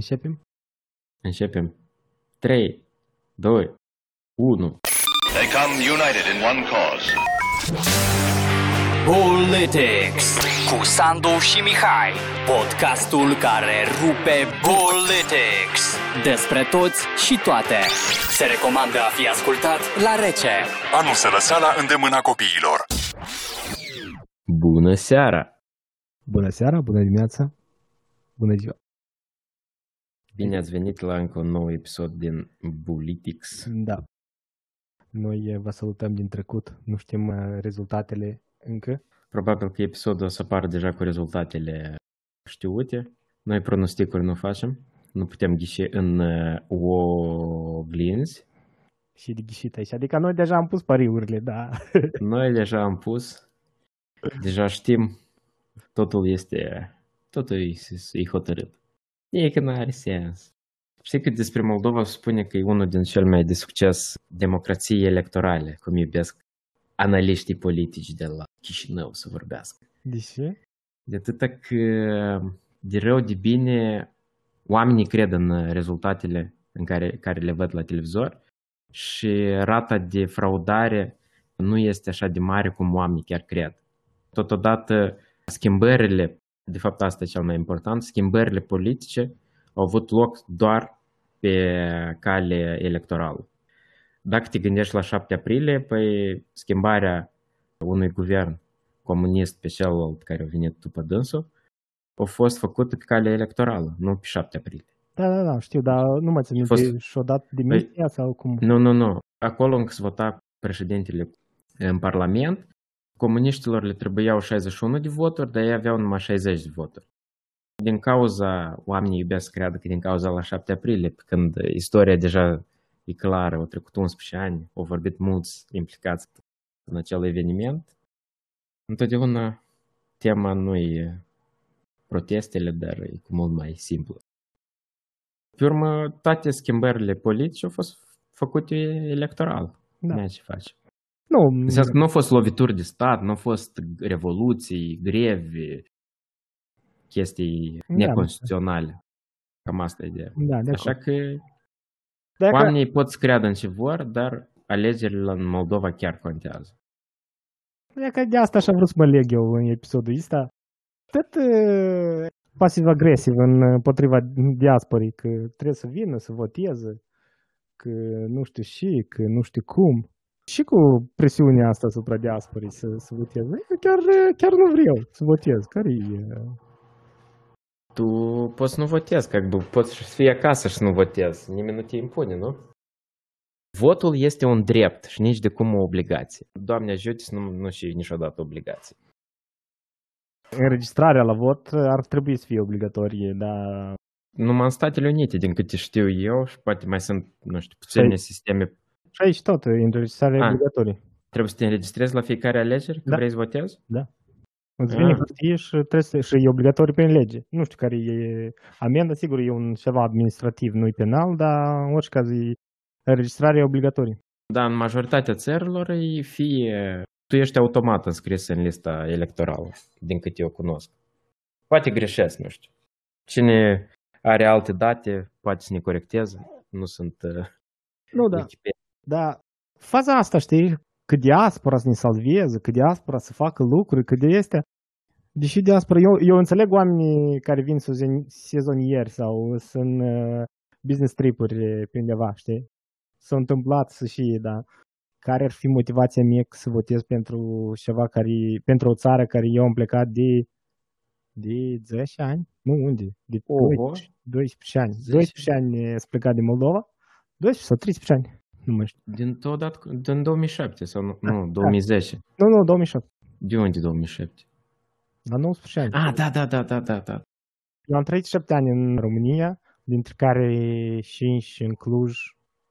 Începem? Începem. 3, 2, 1. They come united in one cause. Politics cu Sandu și Mihai. Podcastul care rupe Politics. Despre toți și toate. Se recomandă a fi ascultat la rece. Anul se lăsa la îndemâna copiilor. Bună seara! Bună seara, bună dimineața, bună ziua. Bine ați venit la încă un nou episod din Politics. Da. Noi eh, vă salutăm din trecut, nu știm eh, rezultatele încă. Probabil că episodul o să apară deja cu rezultatele știute. Noi pronosticuri nu facem. Nu putem ghiși în uh, oglinzi. Și de ghișit aici. Adică noi deja am pus pariurile, da. Noi deja am pus. Deja știm. Totul este... Totul e, e hotărât. E că nu are sens. Știi că despre Moldova se spune că e unul din cel mai de succes democrații electorale, cum iubesc analiștii politici de la Chișinău să vorbească. De ce? De atâta că de rău de bine oamenii cred în rezultatele în care, care le văd la televizor și rata de fraudare nu este așa de mare cum oamenii chiar cred. Totodată schimbările, de fapt asta e cel mai important, schimbările politice au avut loc doar pe cale electorală. Dacă te gândești la 7 aprilie, păi schimbarea unui guvern comunist pe celălalt care a venit după dânsul, a fost făcută pe cale electorală, nu pe 7 aprilie. Da, da, da, știu, dar nu mă țin Fost- minte și-o dat demisia sau cum? Nu, nu, nu. Acolo încă se vota președintele în Parlament. Comuniștilor le trebuiau 61 de voturi, dar ei aveau numai 60 de voturi. Din cauza, oamenii iubesc să creadă că din cauza la 7 aprilie, pe când istoria deja e clară, au trecut 11 ani, au vorbit mulți implicați în acel eveniment. Întotdeauna tema nu e protestele, dar e cu mult mai simplă. Pe urmă, toate schimbările politice au fost făcute electoral. Da. Nu ce face. Nu, Înseamnă că nu au fost lovituri de stat, nu au fost revoluții, grevi, chestii Da. neconstituționale. Cam asta e ideea. da, de Așa acord. că Dacă- oamenii pot să creadă în ce vor, dar alegerile în Moldova chiar contează. E că de asta așa vrut să mă leg eu în episodul ăsta. Tot uh, pasiv-agresiv în, împotriva diasporii, că trebuie să vină să voteze, că nu știu și, că nu știu cum. Și cu presiunea asta asupra diasporii să, să voteze. Eu chiar, chiar nu vreau să votez. Care e? Tu poți să nu votezi, că poți să fii acasă și să nu votezi. Nimeni nu te impune, nu? Votul este un drept și nici de cum o obligație. Doamne ajută să nu, nu și niciodată obligație. Înregistrarea la vot ar trebui să fie obligatorie, dar Numai în Statele Unite, din câte știu eu, și poate mai sunt, nu știu, puține Păi- sisteme, și aici tot, înregistrarea Ah. e obligatorie. trebuie să te înregistrezi la fiecare alegere când Da. vrei să votezi? Îți vine Ah. hârtie și, trebuie să, și e obligatoriu prin lege. Nu știu care e amenda, sigur e un ceva administrativ, nu-i penal, dar în orice caz e înregistrarea e obligatorie. Da, în majoritatea țărilor e fie... Tu ești automat înscris în lista electorală, din câte eu cunosc. Poate greșesc, nu știu. Cine are alte date, poate să ne corecteze. Nu sunt uh, Nu, Wikipedia. Dar faza asta, știi, că diaspora să ne salveze, că diaspora să facă lucruri, că de este... Deși diaspora, eu, eu înțeleg oamenii care vin sezon- sezonieri sau sunt uh, business tripuri pe undeva, știi? S-au întâmplat să și, da. Care ar fi motivația mea să votez pentru ceva care, pentru o țară care eu am plecat de, de 10 ani? Nu, unde? De Oho. 12, 12 ani. 10. 12 ani s plecat din Moldova. 12 sau 13 ani. Nu mai știu. Din, tot, din 2007 sau nu, nu 2010. Nu, nu, 2007. De unde 2007? La 19 ani. Ah, da, da, da, da, da, da. Eu am trăit 7 ani în România, dintre care 5 în Cluj,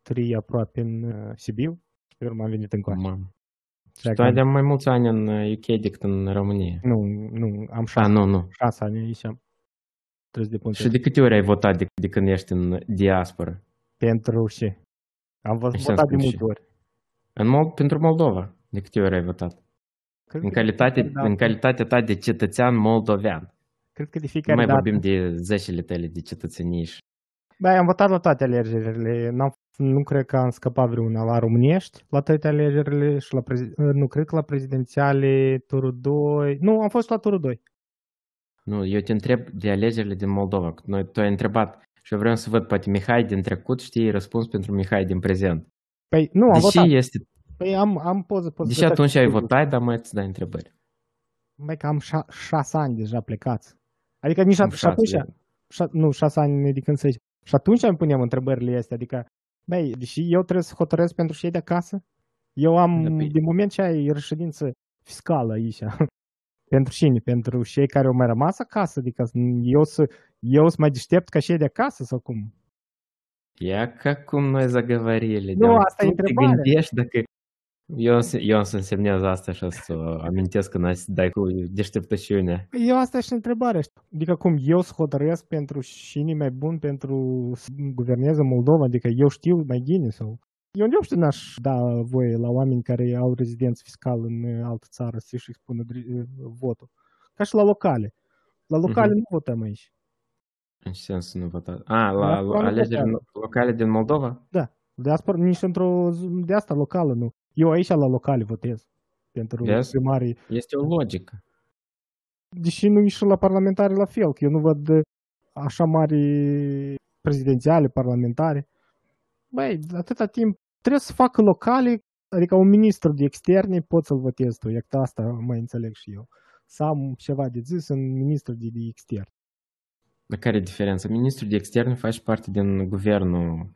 3 aproape în uh, Sibiu și pe urmă am venit în Coaș. Mamă. Și tu ai de mai mulți ani în uh, UK decât în România. Nu, nu, am Ah, 6, nu, nu. 6 ani aici. am. Trebuie să depun Și de câte ori ai votat de, de când ești în diaspora? pentru ce? Am văzut Așa votat de spun multe și- ori. În Mol- pentru Moldova. De câte ori ai votat? Cred În că de calitate, fiecare dată- în calitatea ta de cetățean moldovean. Cred că de Nu fiecare mai dată. vorbim de zecile tale de cetățenii și Bă, am votat la toate alegerile. N-am, nu cred că am scăpat vreuna la românești, la toate alegerile și la prezi, nu cred că la prezidențiale turul 2. Nu, am fost la turul 2. Nu, eu te întreb de alegerile din Moldova. Noi, tu ai întrebat și eu vreau să văd, poate Mihai din trecut știe răspuns pentru Mihai din prezent. Păi nu, am Deși votat. este... Păi am, am poză. poză Deși atunci ai votat, dar mai îți dai întrebări. Mai că am șa- șase ani deja plecați. Adică nici Am at- și șase, atunci, da. șa- nu, șase ani de când să zici. Și atunci îmi puneam întrebările astea, adică, băi, deși eu trebuie să hotărăsc pentru cei de acasă, eu am, Da, păi- din moment ce ai reședință fiscală aici, pentru cine? Pentru cei care au mai rămas acasă, adică eu să, eu să mai deștept ca cei de acasă sau cum? Ia ca cum noi zagovorili. Nu, de- asta e tu te întrebarea. gândești dacă... Eu, eu să însemnez asta și o să o amintesc când ai să dai cu deșteptăciune. Păi Eu asta și întrebarea. știi? Adică cum eu să hotărăsc pentru cine mai bun pentru să guverneze Moldova, adică eu știu mai bine sau... Eu nu știu n-aș da voie la oameni care au rezidență fiscală în uh, altă țară să-și expună dri- uh, votul. Ca și la locale. La locale Mhm. nu votăm aici. În ce sens să nu votat? A, la, La la locale alegeri votează. locale din Moldova? De asta nici într-o z- de asta locală nu. Eu aici la locale votez. Pentru Vezi? primarii. Este o logică. Deși nu și la parlamentare la fel, că eu nu văd uh, așa mari prezidențiale, parlamentare. Băi, atâta timp trebuie să facă locale, adică un ministru de externe pot să-l votez tu, e că asta mai înțeleg și eu. Să am ceva de zis în ministru de, de extern. Dar care e diferența? Ministrul de externe face parte din guvernul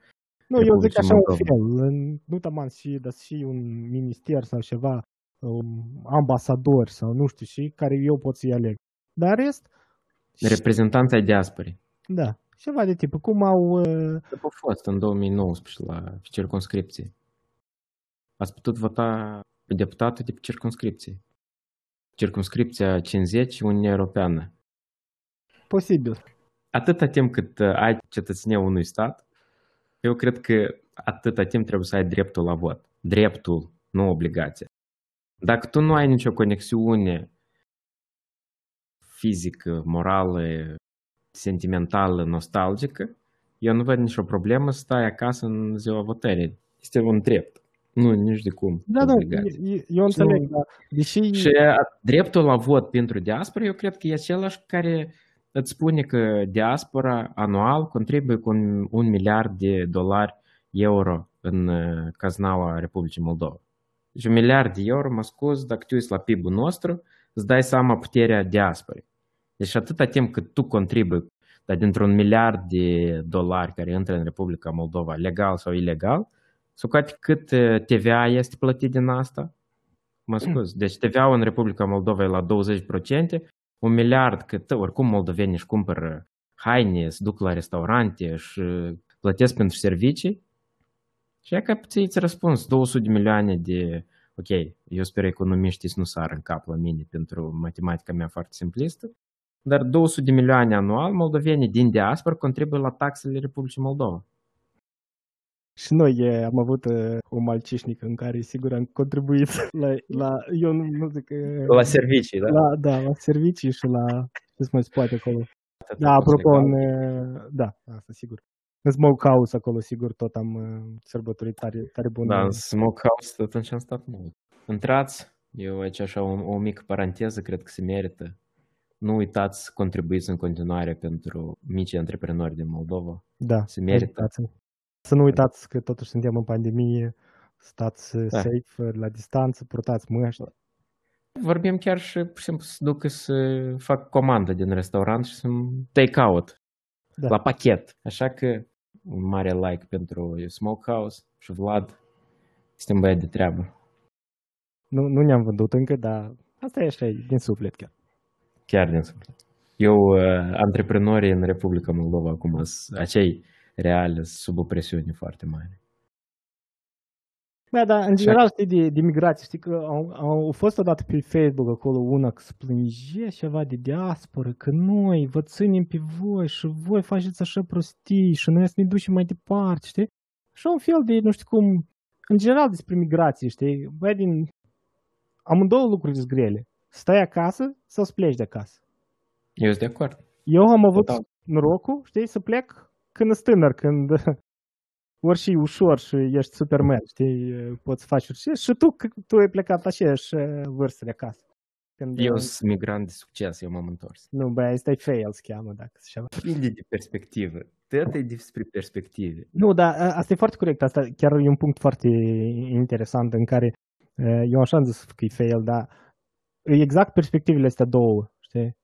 Nu, eu zic Republicii așa un Moldova. fel, în- nu taman și, dar și un minister sau ceva, um, ambasadori sau nu știu și, care eu pot să-i aleg. Dar în rest, reprezentanța ai diasporei. da, ceva de tip, cum au uh, După a fost în 2019 la circunscripție. Ați putut vota pe deputatul de pe circunscripție. Circunscripția 50 Uniunea Europeană. posibil. Atâta timp cât uh, ai cetățenia unui stat, eu cred că atâta timp trebuie să ai dreptul la vot. Dreptul, nu obligația. Dacă tu nu ai nicio conexiune fizică, morală, sentimentală, nostalgică, eu nu văd nicio problemă să stai acasă în ziua votării. Este un drept. Nu, nici de cum. Da, da, obligație. eu- eu înțeleg, dar deși... Și a- dreptul la vot pentru diaspora, eu cred că e același care îți spune că diaspora anual contribuie cu un, un miliard de dolari euro în uh, caznaua Republicii Moldova. Deci un miliard de euro, mă scuz, dacă tu uiți la PIB-ul nostru, îți dai seama puterea diasporei. Deci atâta timp cât tu contribui, dar dintr-un miliard de dolari care intră în Republica Moldova, legal sau ilegal, socoate cât uh, TVA este plătit din asta, Mă scuz. Deci TVA-ul în Republica Moldova e la 20%, un miliard cât oricum moldovenii își cumpără haine, se duc la restaurante și plătesc pentru servicii. Și e că puțin îți răspuns 200 de milioane de... Ok, eu sper economiștii să nu sară în cap la mine pentru matematica mea foarte simplistă, dar 200 de milioane anual moldovenii din diaspora contribuie la taxele Republicii Moldova. Și noi e, am avut uh, un malcișnic în care sigur am contribuit la, la eu nu, nu zic că... La servicii, da? la, da, la servicii și la ce se mai spune acolo. Da, apropo, în, uh, da, asta sigur. În Smokehouse acolo, sigur, tot am uh, sărbătorit tare, tare bună. Da, în Smokehouse atunci am stat mult. Intrați, eu aici așa o, o mică paranteză, cred că se merită. Nu uitați să contribuiți în continuare pentru mici antreprenori din Moldova. da, se merită. uitați Să nu uitați că totuși suntem în pandemie, stați uh, Da. safe, uh, la distanță, purtați măști. Vorbim chiar și, pur și simplu, să ducă să fac comandă din restaurant și să take-out Da. la pachet. Așa că un mare like pentru Smokehouse și Vlad. Suntem băieți de treabă. Nu, nu ne-am vândut încă, dar asta e așa, e din suflet chiar. Chiar din suflet. Eu, uh, antreprenorii în Republica Moldova acum, sunt acei reale, sunt sub o presiune foarte mare. Da, dar în Așa general, știi, de, de migrație, știi că au, au fost odată pe Facebook acolo una că se plângea ceva de diasporă, că noi vă ținem pe voi și voi faceți așa prostii și noi să ne ducem mai departe, știi? Așa un fel de, nu știu cum, în general despre migrație, știi? Băi, din amândouă lucruri sunt grele. Stai acasă sau să pleci de acasă. Eu sunt de acord. Eu am avut Total. norocul, știi, să plec când ești tânăr, când ori și ușor și ești superman, știi, poți face orice. Și tu, tu ai plecat la aceeași vârstă de acasă. Când, eu sunt migrant de succes, eu m-am întors. Nu, băi, asta e fail, se cheamă, dacă se cheamă. Depinde de perspectivă. Tot e despre perspective. Nu, dar asta e foarte corect. Asta chiar e un punct foarte interesant în care eu așa am zis că e fail, dar exact perspectivele astea două, știi?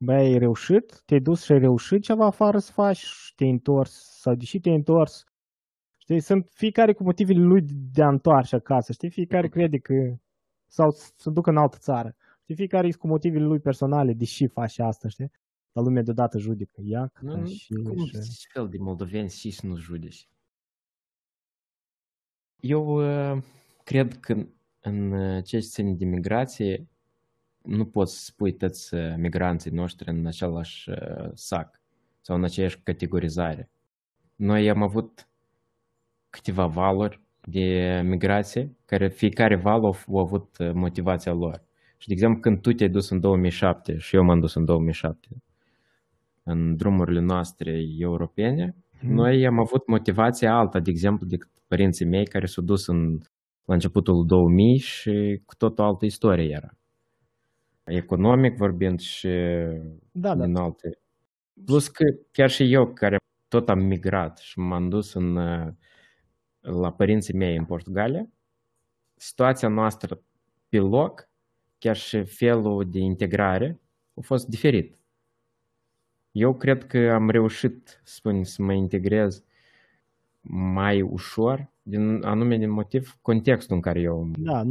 Băi, ai reușit, te-ai dus și ai reușit ceva afară să faci? Și te-ai întors, sau deși te-ai întors, știi, sunt fiecare cu motivele lui de a întoarce acasă, știi, fiecare crede că, sau să ducă în altă țară, știi, fiecare e cu motivele lui personale, deși face asta, știi, la lumea deodată judecă, ia, nu, și... Cum și... fel de moldoveni și să nu judeci? Eu uh, cred că în uh, ce ține de migrație, nu poți să spui toți uh, migranții noștri în același uh, sac sau în aceeași categorizare. Noi am avut câteva valuri de migrație, care fiecare val a, a avut uh, motivația lor. Și, de exemplu, când tu te-ai dus în 2007 și eu m-am dus în 2007 în drumurile noastre europene, mm. noi am avut motivația alta, de exemplu, decât părinții mei care s-au dus în, la începutul 2000 și cu tot o altă istorie era economic vorbind și da, din da. alte. Plus că chiar și eu care tot am migrat și m-am dus în, la părinții mei în Portugalia, situația noastră pe loc, chiar și felul de integrare, a fost diferit. Eu cred că am reușit, spun, să mă integrez mai ușor, din anume din motiv contextul în care eu... Da,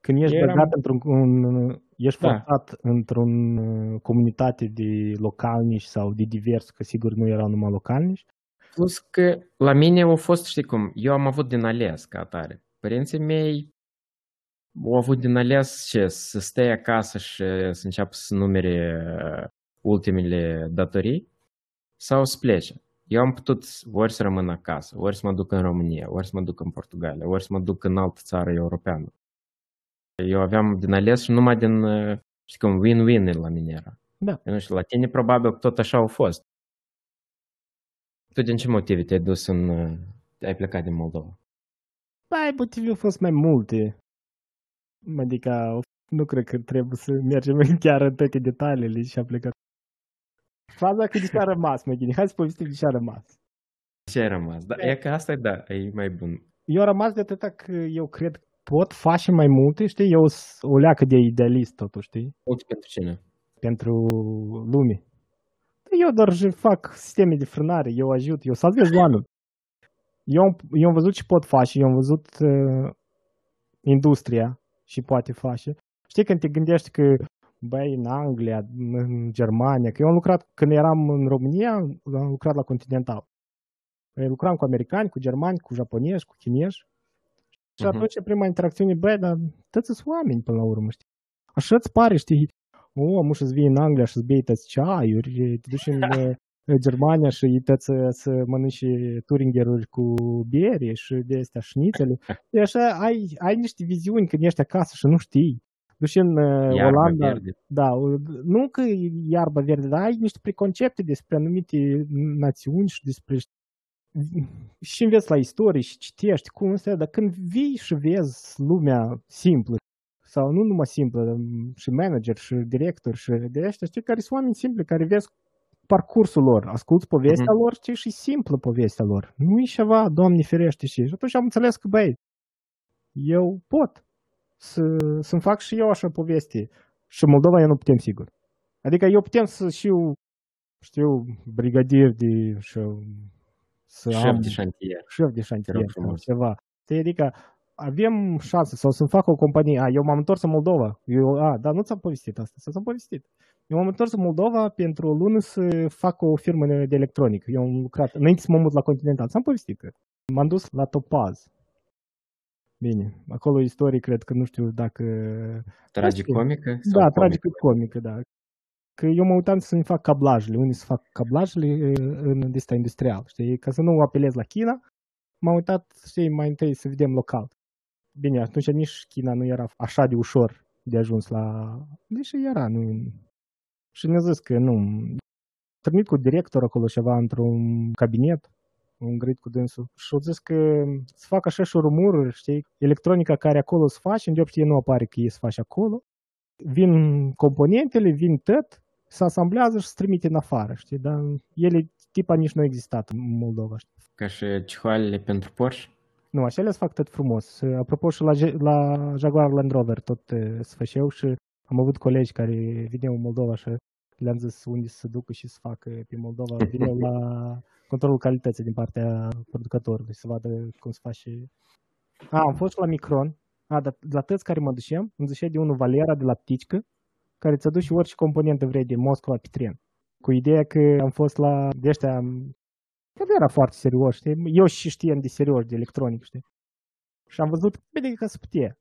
când ești Eram... băgat într-un, un, ești da. forțat într-un uh, comunitate de localnici sau de divers, că sigur nu erau numai localnici. Plus că la mine au fost, știi cum, eu am avut din ales ca atare. Părinții mei au avut din ales ce, să stai acasă și să înceapă să numere uh, ultimele datorii sau să plece. Eu am putut ori să rămân acasă, ori să mă duc în România, ori să mă duc în Portugalia, ori să mă duc în altă țară europeană. Eu aveam din ales și numai din, știi cum, win-win la mine era. Da. Eu nu știu, la tine probabil tot așa au fost. Tu din ce motive te-ai dus în... ai plecat din Moldova? Bai, motive au fost mai multe. Adică nu cred că trebuie să mergem chiar în toate detaliile și a plecat. Faza că de ce a rămas, mă gândi. Hai să povestim de ce a rămas. Ce a rămas? Da, e că asta e, da, e mai bun. Eu am rămas de atâta că eu cred pot face mai multe, știi? Eu o leacă de idealist, totuși, știi? Multe pentru cine? Pentru lume. Eu doar fac sisteme de frânare, eu ajut, eu salvez oameni. Eu, eu am văzut ce pot face, eu am văzut uh, industria și poate face. Știi când te gândești că băi, în Anglia, în Germania, că eu am lucrat, când eram în România, am lucrat la Continental. Eu lucram cu americani, cu germani, cu japonezi, cu chinezi și uh-huh. atunci prima interacțiune, băi, dar toți sunt oameni până la urmă, știi? Așa îți pare, știi? O, am să vii în Anglia și să bei toți ceaiuri, te duci în Germania și tăți să, să mănânci turingeruri cu biere și de astea șnițele. E așa, ai, ai niște viziuni când ești acasă și nu știi. Duci în iarba Olanda, verde. da, nu că iarba verde, dar ai niște preconcepte despre anumite națiuni și despre și înveți la istorie și citești cum este, dar când vii și vezi lumea simplă, sau nu numai simplă, și manager, și director, și de ăștia, știi, care sunt oameni simpli, care vezi parcursul lor, asculți povestea mm-hmm. lor, știi, și simplă povestea lor. Nu e ceva, Doamne ferește, și atunci am înțeles că, băi, eu pot să, să-mi fac și eu așa poveste. Și Moldova eu nu putem, sigur. Adică eu putem să știu, știu, brigadier de și să șef am de șantier. Șef de șantier sau ceva. Adică avem șanse sau să fac o companie. A, eu m-am întors în Moldova. Eu, a, dar nu ți-am povestit asta. Să ți-am povestit. Eu m-am întors în Moldova pentru o lună să fac o firmă de electronică. Eu am lucrat, înainte să mă mut la Continental. Ți-am povestit, cred. M-am dus la Topaz. Bine, acolo istorie cred că nu știu dacă... Tragicomică? Da, tragicomică, da că eu mă uitam să-mi fac cablajele, unde să fac cablajele în lista industrial, știi? Ca să nu apelez la China, m-am uitat, știi, mai întâi să vedem local. Bine, atunci nici China nu era așa de ușor de ajuns la... Deși era, nu... Și ne-a zis că nu... întâlnit cu director acolo ceva într-un cabinet, un grid cu dânsul și au zis că să fac așa și rumururi, știi, electronica care acolo se face, în știe nu apare că e se face acolo, vin componentele, vin tot, se asamblează și se trimite în afară, știi, dar ele tipa nici nu existat în Moldova, știi. Ca și cihoalele pentru Porsche? Nu, așa le fac tot frumos. Apropo și la, la Jaguar Land Rover tot se făceau și am avut colegi care veneau în Moldova și le-am zis unde să se ducă și să facă pe Moldova. Veneau la controlul calității din partea producătorului, să vadă cum se face. A, am fost la Micron. A, dar la tăți care mă duceam, îmi zicea de unul Valera de la Pticică, care ți duce orice componentă vrei de Moscova pe tren. Cu ideea că am fost la de ăștia, că era foarte serios, știi? Eu și știam de serios, de electronic, știi? Și am văzut, bine că se putea.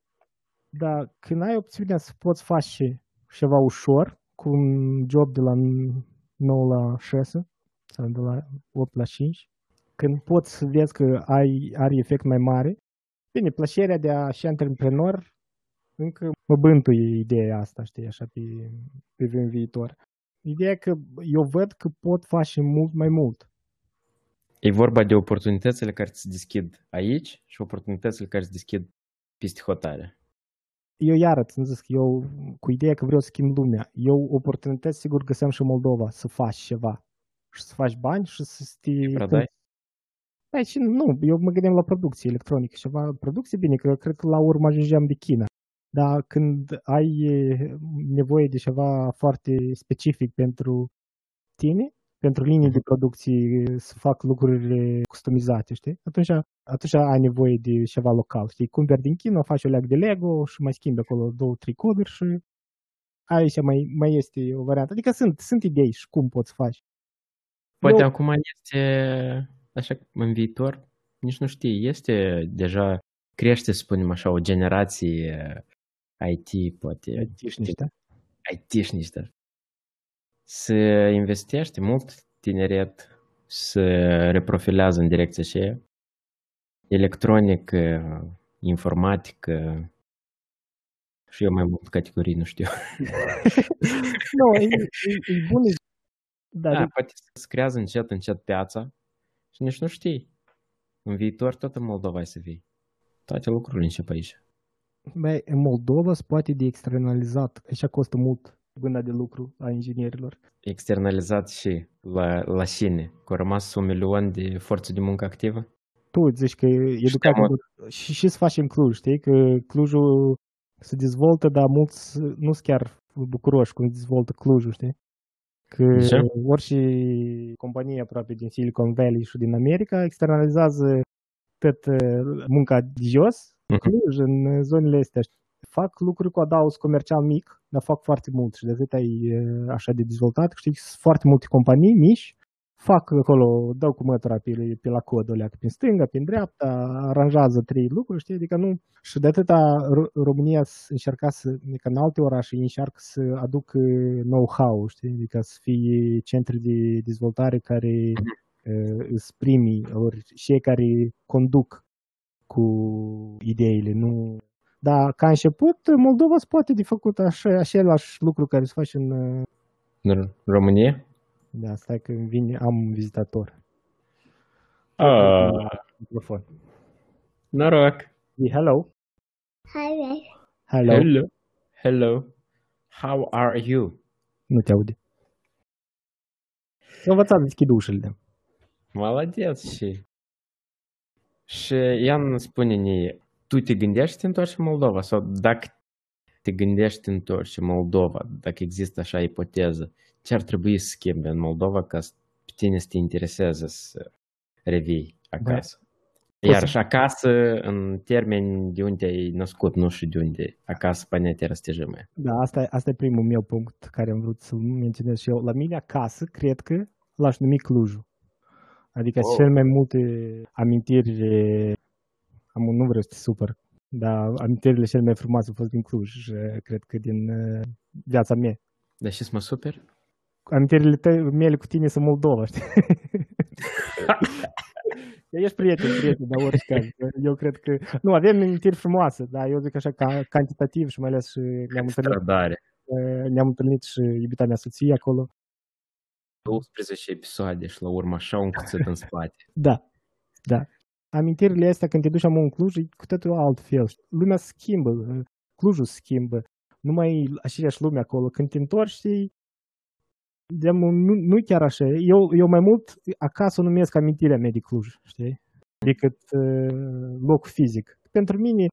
Dar când ai opțiunea să poți face ceva ușor, cu un job de la 9 la 6 sau de la 8 la 5, când poți să vezi că ai, are efect mai mare, bine, plăcerea de a și antreprenor încă mă bântuie ideea asta, știi, așa pe, pe viitor. Ideea că eu văd că pot face mult mai mult. E vorba de oportunitățile care se deschid aici și oportunitățile care se deschid peste hotare eu iară ți-am zis că eu, cu ideea că vreau să schimb lumea, eu oportunități sigur găseam și în Moldova să faci ceva și să faci bani și să te... Prodai? Da, și nu, eu mă gândeam la producție electronică, ceva producție, bine, că cred că la urmă ajungeam de China. Dar când ai nevoie de ceva foarte specific pentru tine, pentru linii de producție să fac lucrurile customizate, știi? Atunci, atunci ai nevoie de ceva local, știi? Cumperi din China, faci o leac de Lego și mai schimbi acolo două, trei coduri și aici mai, mai este o variantă. Adică sunt, sunt idei și cum poți face. Poate Eu... acum este, așa în viitor, nici nu știi, este deja, crește, să spunem așa, o generație IT, poate. IT-șnici, da? IT-șnici, da se investește mult tineret, se reprofilează în direcția aceea. Electronică, informatică și eu mai mult categorii, nu știu. nu, e, e, e bun. Da, da poate să creează încet, încet piața și nici nu știi. În viitor tot în Moldova să vii. Toate lucrurile încep aici. Băi, în Moldova se poate de externalizat. Așa costă mult mâna de lucru a inginerilor. Externalizat și la, la sine, cu rămas un milion de forță de muncă activă? Tu zici că educația și, și să facem Cluj, știi? Că Clujul se dezvoltă, dar mulți nu sunt chiar bucuroși cum se dezvoltă Clujul, știi? Că Ce? orice companie aproape din Silicon Valley și din America externalizează tot uh, munca de jos, uh-huh. Cluj, în zonele astea, fac lucruri cu adaos comercial mic, dar fac foarte mult și de atât ai așa de dezvoltat, știi, sunt foarte multe companii mici, fac acolo, dau cu mătura pe, pe la cod, o prin stânga, prin dreapta, aranjează trei lucruri, știi, adică nu... Și de atâta România încerca să, adică în alte orașe, încearcă să aduc know-how, știi, adică să fie centri de dezvoltare care uh, îți primii, ori cei care conduc cu ideile, nu dar ca început, Moldova se poate de făcut așa, același lucru care se face în... În România? Da, stai că vine, am un vizitator. Ah. Microfon. Noroc. Hello. Hi. Hello. Hello. Hello. How are you? Nu te aude. Să învățați deschid ușile. Молодец și... și Ian spune-ne, tu te gândești să te întorci în Moldova sau dacă te gândești să te întorci în Moldova, dacă există așa ipoteză, ce ar trebui să schimbe în Moldova ca pe tine să te intereseze să revii acasă? Da. Iar și acasă, în termeni de unde ai născut, nu și de unde acasă pe nete răstejime. Da, asta, asta e primul meu punct care am vrut să menționez și eu. La mine acasă, cred că l-aș numi Clujul. Adică oh. cel mai multe amintiri am, nu vreau să te supăr, dar amintirile cele mai frumoase au fost din Cluj, cred că din uh, viața mea. Dar și să mă super? Amintirile mele cu tine sunt Moldova, știi? Ești prieten, prieten, dar orice caz. Eu cred că... Nu, avem amintiri frumoase, dar eu zic așa ca cantitativ și mai ales și ne-am întâlnit, Stradare. ne-am întâlnit și iubita mea soție acolo. 12 episoade și la urmă așa un cuțit în spate. Da, da. Amintirile astea când te duci amă în Cluj e cu totul altfel. Lumea se schimbă, Clujul se schimbă. Nu mai e aceeași lume acolo. Când te întorci, știi, de, nu, nu chiar așa. Eu, eu mai mult acasă o numesc amintirea mea de Cluj, știi? Decât uh, loc fizic. Pentru mine,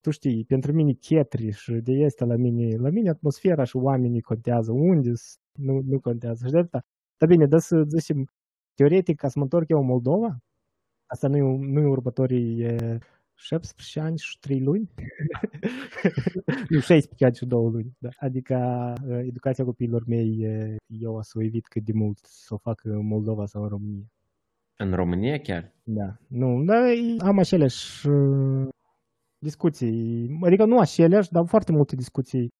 tu știi, pentru mine chetriș și de este la mine, la mine atmosfera și oamenii contează. Unde nu, nu contează. Și de asta. Dar bine, dă să zicem, teoretic, ca să mă întorc eu în Moldova, asta nu e, nu e următorii 17 ani și 3 luni? nu, 16 ani și 2 luni. Da. Adică educația copiilor mei, eu o să evit cât de mult să o fac în Moldova sau în România. În România chiar? Da. Nu, dar am aceleași discuții, adică nu aceleași, dar foarte multe discuții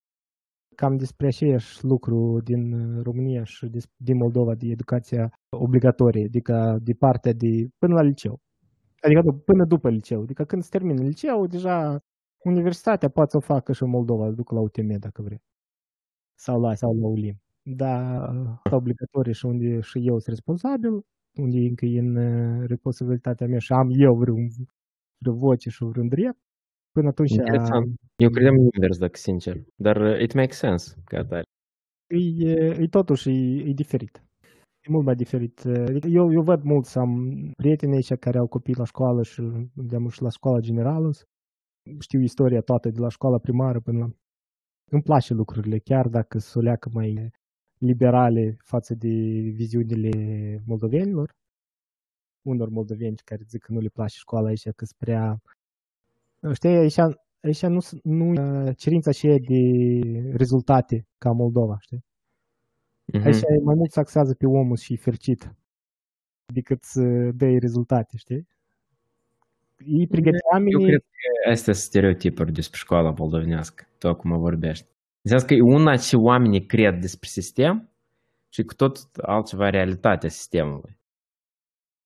cam despre aceeași lucru din România și din Moldova de educația obligatorie, adică de partea de până la liceu. Adică până după liceu. Adică când se termină liceu, deja universitatea poate să o facă și în Moldova, duc la UTM dacă vrei. Sau la, sau la ULIM. Dar obligatorie și unde și eu sunt responsabil, unde încă e în responsabilitatea mea și am eu vreun, vreo voce și vreun drept, până atunci... Interesant. Eu credeam invers, dacă sincer. Dar uh, it makes sense, ca atare. E, e totuși, e, e diferit. E mult mai diferit. Adică eu, eu văd mulți, am prieteni aici care au copii la școală și de și la școala generală. Știu istoria toată de la școala primară până la... Îmi place lucrurile, chiar dacă sunt o leacă mai liberale față de viziunile moldovenilor. Unor moldoveni care zic că nu le place școala aici, că sunt prea... Știi, aici, aici nu, nu cerința aceea de rezultate ca Moldova, știi? Mm-hmm. Aici mai mult se axează pe omul și fericit decât să dă rezultate, știi? Ei pregătea oamenii... Eu cred că astea sunt stereotipuri despre școala moldovenească, tot cum vorbești. Înseamnă că e una ce oamenii cred despre sistem și cu tot altceva realitatea sistemului.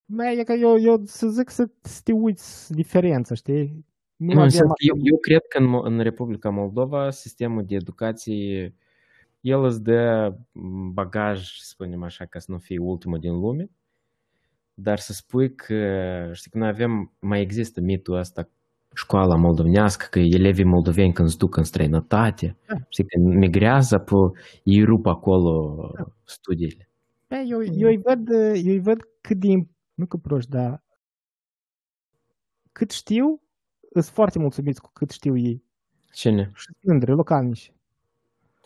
Mai e că eu, eu să zic să, să te uiți diferența, știi? Nu, nu eu, eu cred că în, în Republica Moldova sistemul de educație el îți dă bagaj, să spunem așa, ca să nu fie ultimul din lume, dar să spui că, știi, că noi avem, mai există mitul ăsta, școala moldovenească, că elevii moldoveni când se duc în străinătate, da. știi, că migrează, pe, ei rup acolo da. studiile. Da, eu, eu, îi văd, eu îi văd cât de, nu că proști, dar cât știu, sunt foarte mulțumiți cu cât știu ei. Cine? Și mândri, localnici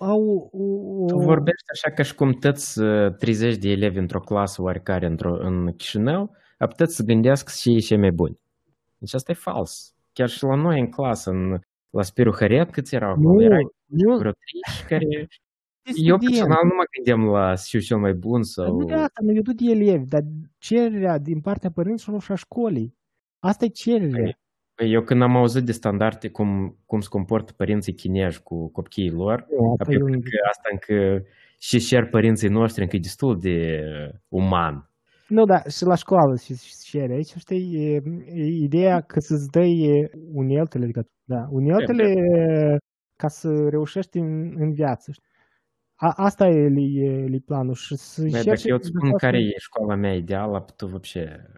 au o... Tu vorbești așa ca și cum tăți 30 de elevi într-o clasă oarecare într-o, în Chișinău, a putut să gândească și ei cei mai buni. Deci asta e fals. Chiar și la noi în clasă, în, la Spiru Haret, câți erau? Nu, Era eu... vreo 30 care... Eu personal nu mă gândeam la să fiu cel mai bun sau... Nu de asta, nu de elevi, dar cererea din partea părinților și a școlii. Asta e cererea. Păi, Păi eu când am auzit de standarde cum, cum se comportă părinții chinezi cu copiii lor, da, eu cred că asta încă și cer părinții noștri încă e destul de uman. Nu, da, și la școală și, și aici, știi, e, e ideea că să-ți dai uneltele, adică, da, uneltele ca să reușești în, în viață. A, asta e, e, e planul. Și să Bă, dacă eu îți spun care e școala mea ideală, tu вообще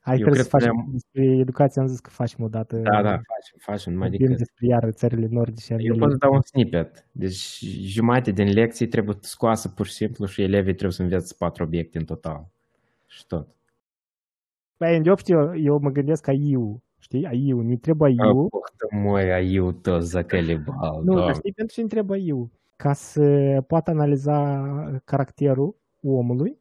Hai Eu cred să facem am... despre educație, am zis că facem o dată. Da, da, facem, facem, numai decât. despre iar țările nordice. Eu pot să dau un snippet. Deci jumate din lecții trebuie scoasă pur și simplu și elevii trebuie să învețe patru obiecte în total. Și tot. Păi, în știu, eu mă gândesc ca IU, știi? AIU, ne trebuie IU. Oh, măi, AIU tot zacalibal. Nu, dar știi pentru ce ne trebuie IU? Ca să poată analiza caracterul omului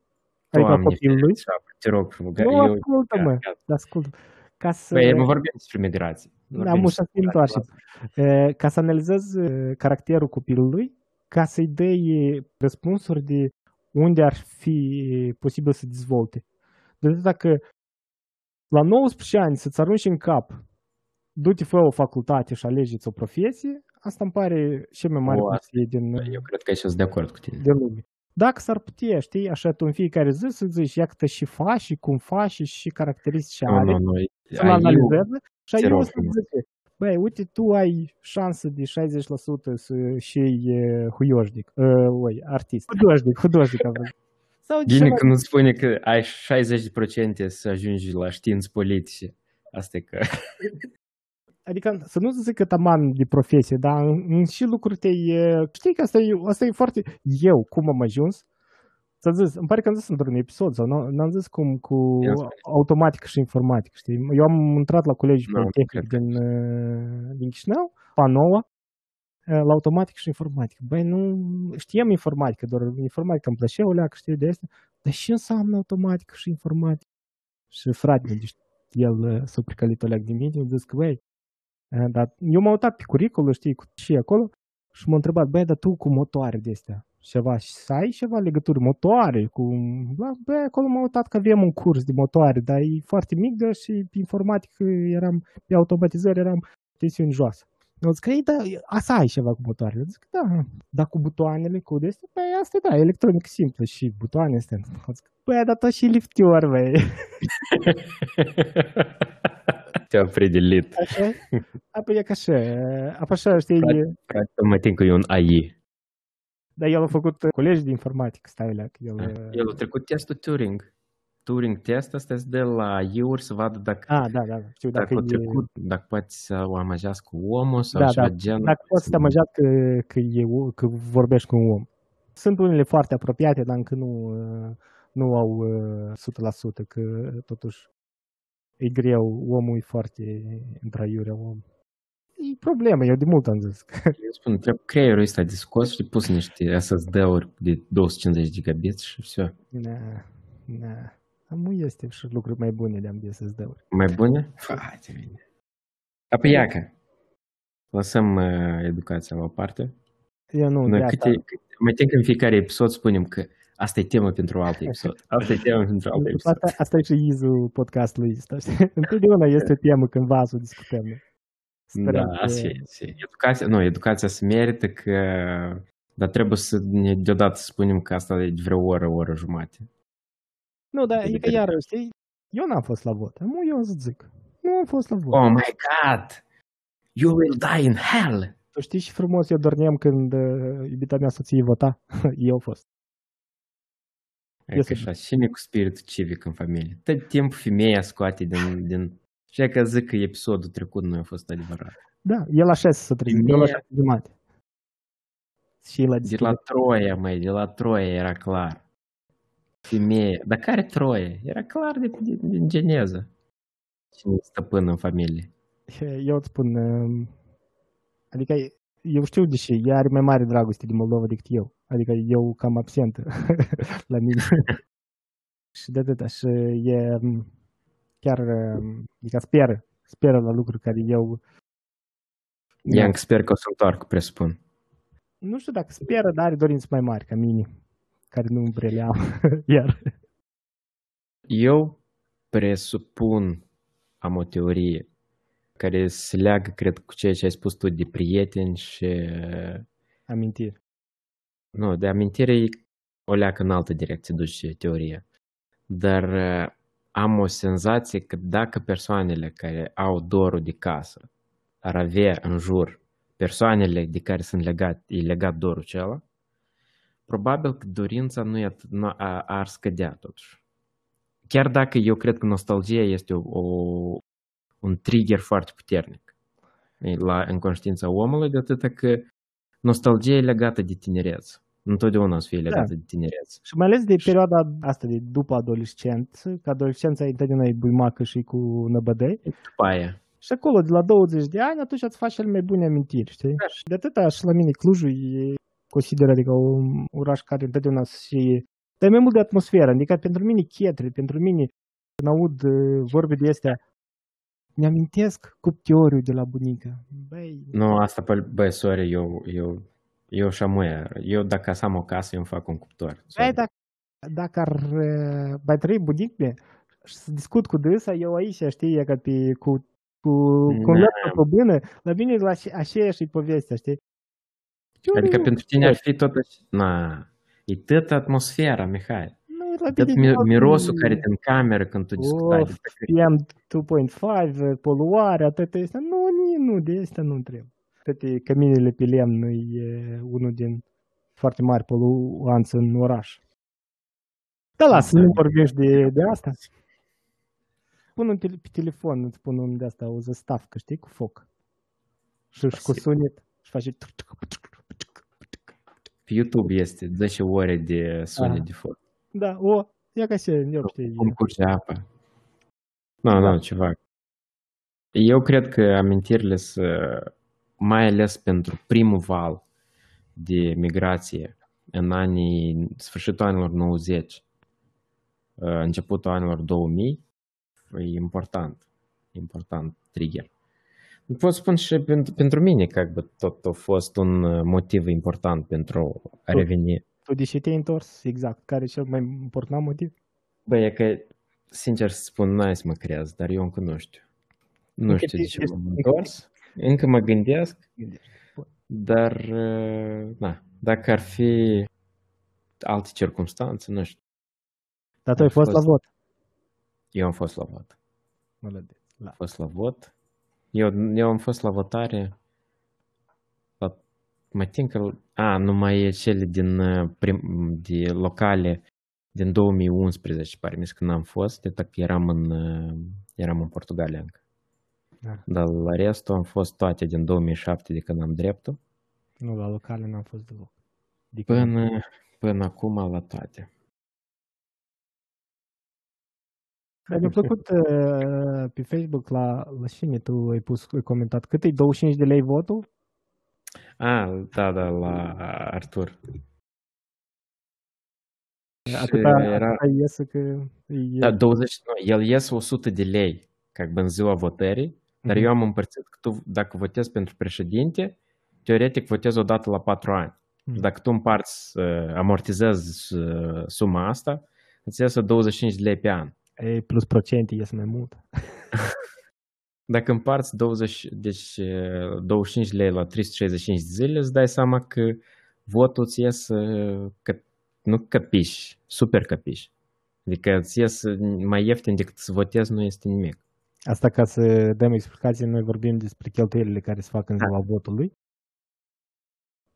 Adică Doamne, copilului. Te rog frumos. Nu, eu, ascultă-mă, ascultă. Ca să... Păi, mă vorbim despre migrație. Da, mă să fim așa. Ca să analizezi caracterul copilului, ca să-i dai răspunsuri de unde ar fi posibil să dezvolte. Deci dacă la 19 ani să-ți arunci în cap du-te, fă o facultate și alegeți o profesie, asta îmi pare cea mai mare o, din... Eu cred că aici sunt de acord cu tine. De lume. Dacă s-ar putea, știi, așa tu în fiecare zi să zici, ia câte și faci și cum faci și caracteristici nu, are, nu, nu. să-l analizeze și eu să zice, băi, uite, tu ai șansă de 60% să și huioșnic, uh, oi, artist, hudoșnic, hudoșnic am vrut Sau Bine ceva- că nu spune că ai 60% să ajungi la științi politice. Asta e că... Adică să nu zic că taman de profesie, dar în, în și lucruri te... e- Știi că asta e, asta e foarte... Eu, cum am ajuns? Ți-am zis, îmi pare că am zis într-un episod sau nu, n-am zis cum cu Ia spune. automatică și informatică, știi? Eu am intrat la colegiul Nu, Politehnic cred că- din, uh, din Chișinău, a noua, uh, la automatică și informatică. Băi, nu știam informatică, doar informatică îmi plăcea o leacă, știi, de asta. Dar ce înseamnă automatică și informatică? Și fratele, deci el uh, s-a precalit o leacă de mine, a zis că, băi, uh, dar eu m-am uitat pe curiculul, știi, cu ce e acolo, și m-a întrebat, băi, dar tu cu motoare de astea, ceva, și să ai ceva legături motoare cu... Da, băi, acolo m-am uitat că avem un curs de motoare, dar e foarte mic, dar și pe informatică eram, pe automatizări eram tensiuni joasă. Eu zic că, ei, da, asta ai ceva cu motoarele. Eu zic, da, dar cu butoanele, cu de astea, băi, asta da, electronică simplă și butoane astea. Eu zic, băi, dar tot și liftior, băi Te-a определit. Așa? Apoi e ca așa, apoi așa, știi, Frate, mă tin că e un AI. dar el a făcut colegi de informatică, stai la că el... El a trecut testul Turing. Turing test asta se dă la AI-uri să vadă dacă, Ah, da, da, da, știu, dacă dacă a e... trecut, dacă poate să o amăjească omul sau Da, ceva da, genul. Dacă poți să te amăjat că, că, e, o- că vorbești cu un om. Sunt unele foarte apropiate, dar încă nu, uh, nu au uh, 100%, că totuși e greu, omul e foarte întraiurea om. E problemă, eu de mult am zis. Eu spun, trebuie creierul ăsta de scos și pus niște SSD-uri de 250 gigabit și все. Na, na. Nu este și lucruri mai bune de-am de SSD-uri. Mai bune? Frate, bine. Apoi iacă. Lăsăm uh, educația la o parte. Eu nu, Noi de câte, asta. câte, mai tin că în fiecare episod spunem că asta e temă pentru alt episod. Asta e temă pentru alt episod. Asta, asta e și izul podcastului ăsta. știi? Întotdeauna este o temă cândva să o discutăm. Sperăm Da, că- asta e. asta e. Educația, nu, educația se merită că dar trebuie să ne deodată să spunem că asta e de vreo oră, o oră jumate. Nu, dar e că Adică- iar, știi, eu n-am fost la vot. Nu, eu să zic. Nu am fost la vot. Oh my god! You will die in hell! Tu știi și frumos, eu dormeam când uh, iubita mea soție vota. eu au fost. E că așa, cine cu spiritul civic în familie? Tot timpul femeia scoate din... din... Și că zic că episodul trecut nu a fost adevărat. Da, el la 6 să trezit, eu la 6 jumate. Și la De la Troia, măi, de la Troia era clar. Femeie. Dar care Troia? Era clar de, de, din geneză. Cine e stăpân în familie? Eu îți spun, um, adică eu știu de ce, ea are mai mare dragoste de Moldova decât eu. Adică eu cam absent la mine. și de atâta. Și e um, chiar, um, adică speră, speră la lucruri care eu Ea încă sper că o să întoarcă, presupun. nu știu dacă speră, dar are dorințe mai mari ca mine, care nu prea le am. Iar Eu presupun, am o teorie care se leagă, cred, cu ceea ce ai spus tu de prieteni și... amintiri. Nu, de amintire e o leacă în altă direcție duce teoria. Dar uh, am o senzație că dacă persoanele care au dorul de casă ar avea în jur persoanele de care sunt legat, e legat dorul acela, probabil că dorința nu, e atât, nu a, ar scădea totuși. Chiar dacă eu cred că nostalgia este o, o, un trigger foarte puternic e, la, în conștiința omului, de atât că nostalgia e legată de tinerețe. Întotdeauna o să fie legată de tinerețe. Și mai ales de perioada asta de după adolescent, că adolescența e întotdeauna e buimacă și cu năbădăi. După aia. Și acolo, de la 20 de ani, atunci îți faci cele mai bune amintiri, știi? Și de atâta și la mine Clujul e consider adică un oraș care întotdeauna și dar e mai mult de atmosferă, adică pentru mine chetre, pentru mine când aud uh, vorbe de astea, mi-amintesc cuptiorul de la bunica. Băi, Nu, asta, pe- băi, sorry, eu, eu, eu și amuia. Eu dacă să am o casă, eu îmi fac un cuptor. băi Sorry. dacă, dacă ar uh, mai trăi bunic mea și să discut cu dânsa, eu aici, știi, e ca pe, cu, cu, cu un Da. laptop pe bână, la mine la ace- aceeași e povestea, știi? Adică Eu- pentru tine ar fi tot așa. Na, e tot atmosfera, Mihai. Nu, la Tot mine mi- tot mirosul e- care te încameră când tu discutai. Of, despre- PM 2.5, poluarea, toate astea. Nu, ni- nu, de astea nu trebuie. Toate căminele pe lemn e unul din foarte mari poluanți în oraș. Da, lasă, nu vorbești de, de asta. Pun un tele, pe telefon, îți pun un de asta, o zăstavcă, știi, cu foc. Și, și cu sunet. Și face... Pe YouTube este 10 ore de sunet Aha. de foc. Da, o, ia ca și eu știi. Cum curge apa. Nu, nu, ceva. Eu cred că amintirile sunt mai ales pentru primul val de migrație în anii, sfârșitul anilor 90, începutul anilor 2000, e important, important trigger. Pot spun și pentru, pentru mine că tot a fost un motiv important pentru a reveni. Tu de ce te-ai întors? Exact. Care e cel mai important motiv? Băi, e că, sincer să spun, n-ai să mă creaz, dar eu încă nu știu. Nu Încă știu de te- ce ești- m-am întors. Încă mă gândesc, Bun. dar, uh, na, dacă ar fi alte circunstanțe, nu știu. Dar tu ai Am fost la fost- vot. Eu am fost la vot. Mălădeț. La. Am fost la vot. Eu, eu am fost la votare la, mă tin că, a, numai cele din, uh, prim, de locale din 2011, pare mi că n-am fost, de că eram în, uh, eram în Portugalia încă. Da. Dar la restul am fost toate din 2007 de când am dreptul, Nu, la locale n-am fost deloc. Adică, până, până acum la toate. Dar mi-a plăcut uh, pe Facebook la, la cine tu ai pus, ai comentat. Cât e 25 de lei votul? A, da, da, la Artur. Atâta, era- atâta iese că e... Da, 20, nu, el ies 100 de lei, ca în ziua votării, dar Mhm. eu am împărțit că tu, dacă votezi pentru președinte, teoretic votezi o dată la 4 ani. Mhm. Dacă tu împarți, uh, amortizezi uh, suma asta, îți iasă 25 de lei pe an. E, plus procente ies mai mult. Dacă împarți 20, deci, uh, 25 de lei la 365 de zile, îți dai seama că votul îți ies uh, că, nu căpiși, super căpiși. Adică îți ies mai ieftin decât să votezi, nu este nimic. Asta ca să dăm explicație, noi vorbim despre cheltuielile care se fac în Da. ziua votului.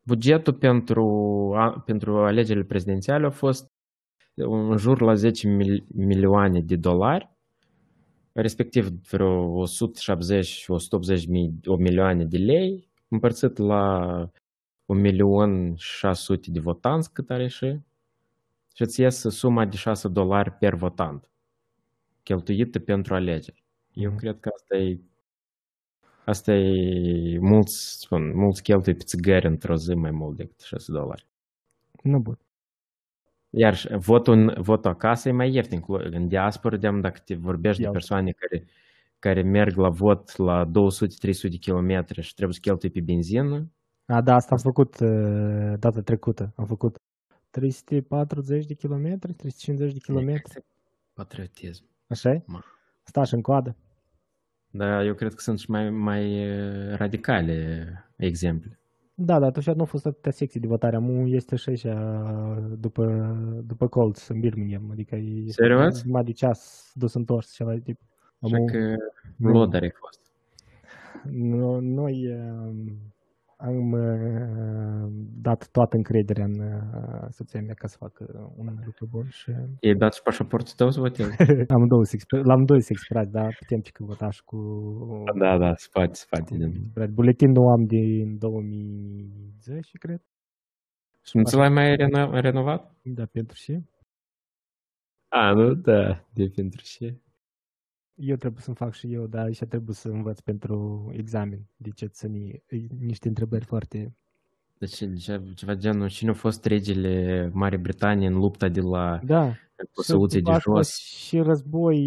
Bugetul pentru, a- pentru alegerile prezidențiale a fost în jur la 10 mil, milioane de dolari, respectiv vreo 170-180 mii, o milioane de lei, împărțit la 1 milion 600 de votanți cât are și și îți iese suma de 6 dolari per votant cheltuită pentru alegeri. Eu Mhm. cred că asta e Asta e mulți, spun, mulți cheltuie pe țigări într-o zi mai mult decât 6 dolari. Nu bun. Iar și votul, în- votul acasă e mai ieftin. Cu- În diaspora, de dacă te vorbești Iau. de persoane care, care merg la vot la 200-300 de kilometri și trebuie să cheltui pe benzină, A, da, asta am făcut uh, data trecută. Am făcut 340 de kilometri, 350 de kilometri. patriotism. Așa e? Ma. Sta și în coadă. Dar eu cred că sunt și mai, mai eh, radicale exemple. Da, dar atunci nu au fost atâtea secții de votare. Amu este și așa după, după Colts în Birmingham. Adică e Serios? mai de ceas dus întors ceva de tip. Așa Amu, că nu. lodare a fost. no- noi um, am uh, dat toată încrederea în uh, soția mea ca să facă un lucru bun și E dat și pașaportul tău să votezi? am două să exper- l-am două să expirați, dar putem și că vota și cu da, da, spate, spate. Din... buletinul am din 2010, cred. Și nu ți l-ai mai reno- renovat? Da, pentru și A, nu, da, de pentru și. Eu trebuie să-mi fac și eu, dar aici trebuie să învăț pentru examen de cetățenie. E Niște întrebări foarte... Deci ceva, ceva genul, cine au fost regele Marii Britanii în lupta de la Da, cu Săuții de a jos? fost și război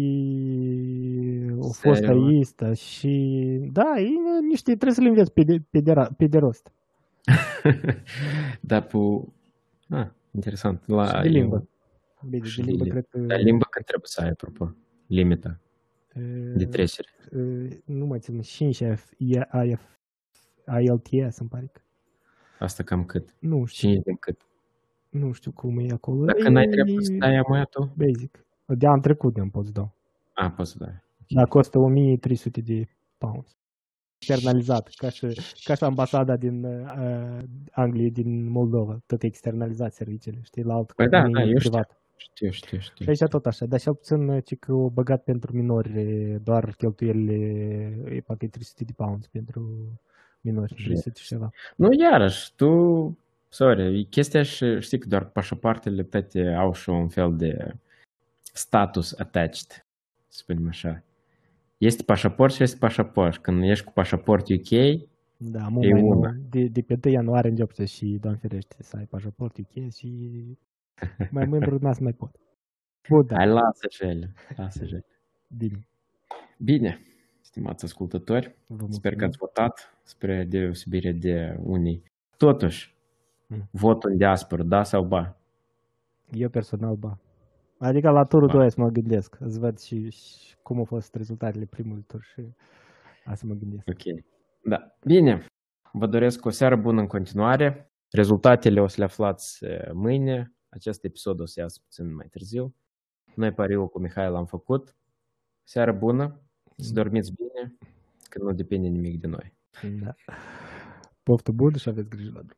a fost Serios? aista și da, e niște, trebuie să le înveți pe de, pe de, ra- pe de rost. da, cu... Ah, interesant. La, Și de limbă. Bine, și de de limbă, limbă. cred că... Dar limba când trebuie să ai, apropo? Limita e, de trecere. e, Nu mai țin, 5 AF, IF, ILTS, îmi pare că. Asta cam cât? Nu știu, 5 din cât? nu știu cum e acolo. Dacă E- n-ai dreptul să dai amuia tu? Basic. De an trecut de-am pot să dau. A, poți să dai. Dar costă 1300 de pounds. Externalizat, ca și, ca și ambasada din uh, Anglia, din Moldova. Tot e externalizat serviciile, știi, la alt Păi da, companie da, eu știu. privat. Știu, știu, știu. Și aici tot așa, dar și puțin ci că au băgat pentru minori doar cheltuielile, e parcă 300 de pounds pentru minori, 300 și ceva. Nu, iarăși, tu, sorry, e chestia și știi că doar pașapoartele toate au și un fel de status attached, să spunem așa. Este pașaport și este pașaport. Când ești cu pașaport UK, da, mult mai nou, de, de pe 1 ianuarie începe și, Doamne ferește, să ai pașaport UK și mai mândru n mai pot. Bun, da. Hai, lasă ele, lasă ele. Bine. Bine, stimați ascultători, sper că ați votat spre deosebire de unii. Totuși, mm. votul în diaspora, da sau ba? Eu personal, ba. Adică la turul 2 să mă gândesc, îți văd și, și cum au fost rezultatele primului tur și asta mă gândesc. Ok. Da. Bine. Vă doresc o seară bună în continuare. Rezultatele o să le aflați mâine. Acest episod o să iasă puțin mai târziu. Noi pariul cu Mihai l-am făcut. Seară bună, să mm. dormiți bine, că nu depinde nimic de noi. Da. Poftă bună și aveți grijă la drum.